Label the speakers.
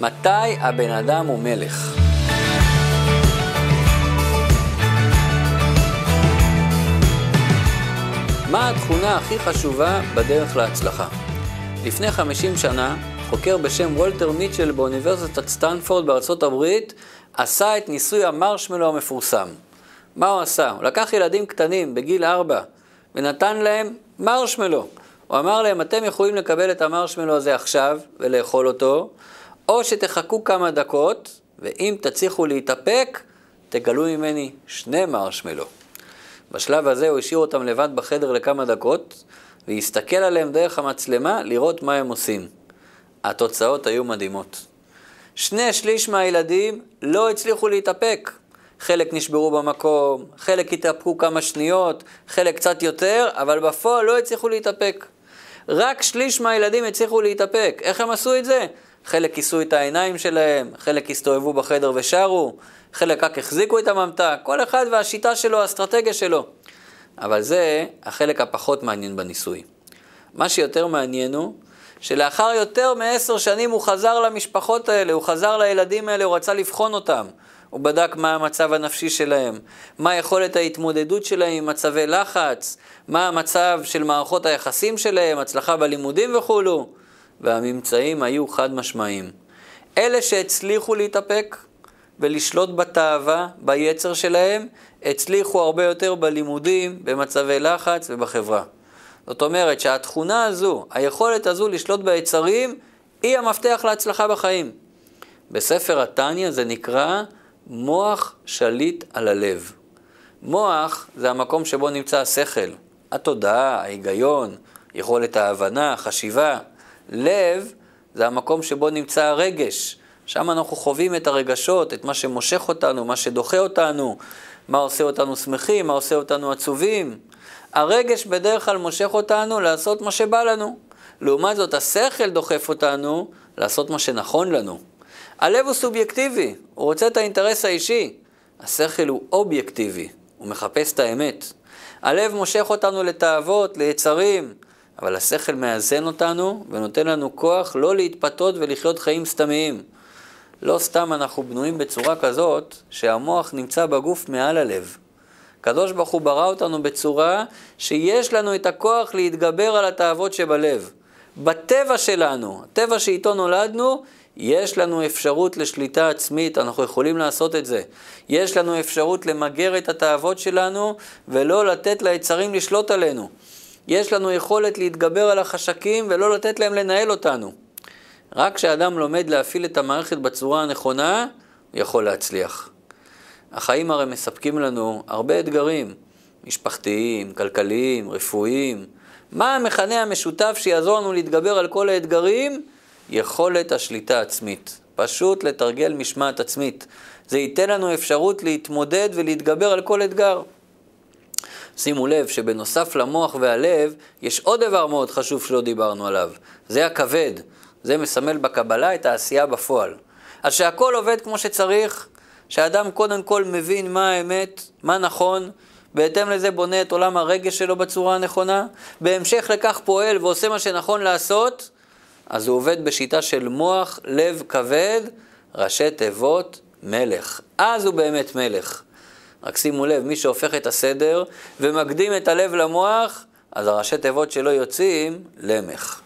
Speaker 1: מתי הבן אדם הוא מלך? מה התכונה הכי חשובה בדרך להצלחה? לפני 50 שנה, חוקר בשם וולטר מיטשל באוניברסיטת סטנפורד בארצות הברית עשה את ניסוי המרשמלו המפורסם. מה הוא עשה? הוא לקח ילדים קטנים בגיל 4 ונתן להם מרשמלו. הוא אמר להם, אתם יכולים לקבל את המרשמלו הזה עכשיו ולאכול אותו, או שתחכו כמה דקות, ואם תצליחו להתאפק, תגלו ממני שני מרשמלו. בשלב הזה הוא השאיר אותם לבד בחדר לכמה דקות, והסתכל עליהם דרך המצלמה לראות מה הם עושים. התוצאות היו מדהימות. שני שליש מהילדים לא הצליחו להתאפק. חלק נשברו במקום, חלק התאפקו כמה שניות, חלק קצת יותר, אבל בפועל לא הצליחו להתאפק. רק שליש מהילדים הצליחו להתאפק. איך הם עשו את זה? חלק כיסו את העיניים שלהם, חלק הסתובבו בחדר ושרו, חלק רק החזיקו את הממתק, כל אחד והשיטה שלו, האסטרטגיה שלו. אבל זה החלק הפחות מעניין בניסוי. מה שיותר מעניין הוא שלאחר יותר מעשר שנים הוא חזר למשפחות האלה, הוא חזר לילדים האלה, הוא רצה לבחון אותם. הוא בדק מה המצב הנפשי שלהם, מה יכולת ההתמודדות שלהם עם מצבי לחץ, מה המצב של מערכות היחסים שלהם, הצלחה בלימודים וכולו, והממצאים היו חד משמעיים. אלה שהצליחו להתאפק ולשלוט בתאווה, ביצר שלהם, הצליחו הרבה יותר בלימודים, במצבי לחץ ובחברה. זאת אומרת שהתכונה הזו, היכולת הזו לשלוט ביצרים, היא המפתח להצלחה בחיים. בספר התניא זה נקרא מוח שליט על הלב. מוח זה המקום שבו נמצא השכל, התודעה, ההיגיון, יכולת ההבנה, החשיבה. לב זה המקום שבו נמצא הרגש. שם אנחנו חווים את הרגשות, את מה שמושך אותנו, מה שדוחה אותנו, מה עושה אותנו שמחים, מה עושה אותנו עצובים. הרגש בדרך כלל מושך אותנו לעשות מה שבא לנו. לעומת זאת, השכל דוחף אותנו לעשות מה שנכון לנו. הלב הוא סובייקטיבי, הוא רוצה את האינטרס האישי. השכל הוא אובייקטיבי, הוא מחפש את האמת. הלב מושך אותנו לתאוות, ליצרים, אבל השכל מאזן אותנו ונותן לנו כוח לא להתפתות ולחיות חיים סתמיים. לא סתם אנחנו בנויים בצורה כזאת שהמוח נמצא בגוף מעל הלב. הקדוש ברוך הוא ברא אותנו בצורה שיש לנו את הכוח להתגבר על התאוות שבלב. בטבע שלנו, הטבע שאיתו נולדנו, יש לנו אפשרות לשליטה עצמית, אנחנו יכולים לעשות את זה. יש לנו אפשרות למגר את התאוות שלנו ולא לתת ליצרים לשלוט עלינו. יש לנו יכולת להתגבר על החשקים ולא לתת להם לנהל אותנו. רק כשאדם לומד להפעיל את המערכת בצורה הנכונה, הוא יכול להצליח. החיים הרי מספקים לנו הרבה אתגרים, משפחתיים, כלכליים, רפואיים. מה המכנה המשותף שיעזור לנו להתגבר על כל האתגרים? יכולת השליטה העצמית. פשוט לתרגל משמעת עצמית. זה ייתן לנו אפשרות להתמודד ולהתגבר על כל אתגר. שימו לב שבנוסף למוח והלב, יש עוד דבר מאוד חשוב שלא דיברנו עליו. זה הכבד. זה מסמל בקבלה את העשייה בפועל. אז שהכל עובד כמו שצריך, שאדם קודם כל מבין מה האמת, מה נכון, בהתאם לזה בונה את עולם הרגש שלו בצורה הנכונה, בהמשך לכך פועל ועושה מה שנכון לעשות, אז הוא עובד בשיטה של מוח, לב כבד, ראשי תיבות, מלך. אז הוא באמת מלך. רק שימו לב, מי שהופך את הסדר ומקדים את הלב למוח, אז הראשי תיבות שלו יוצאים למך.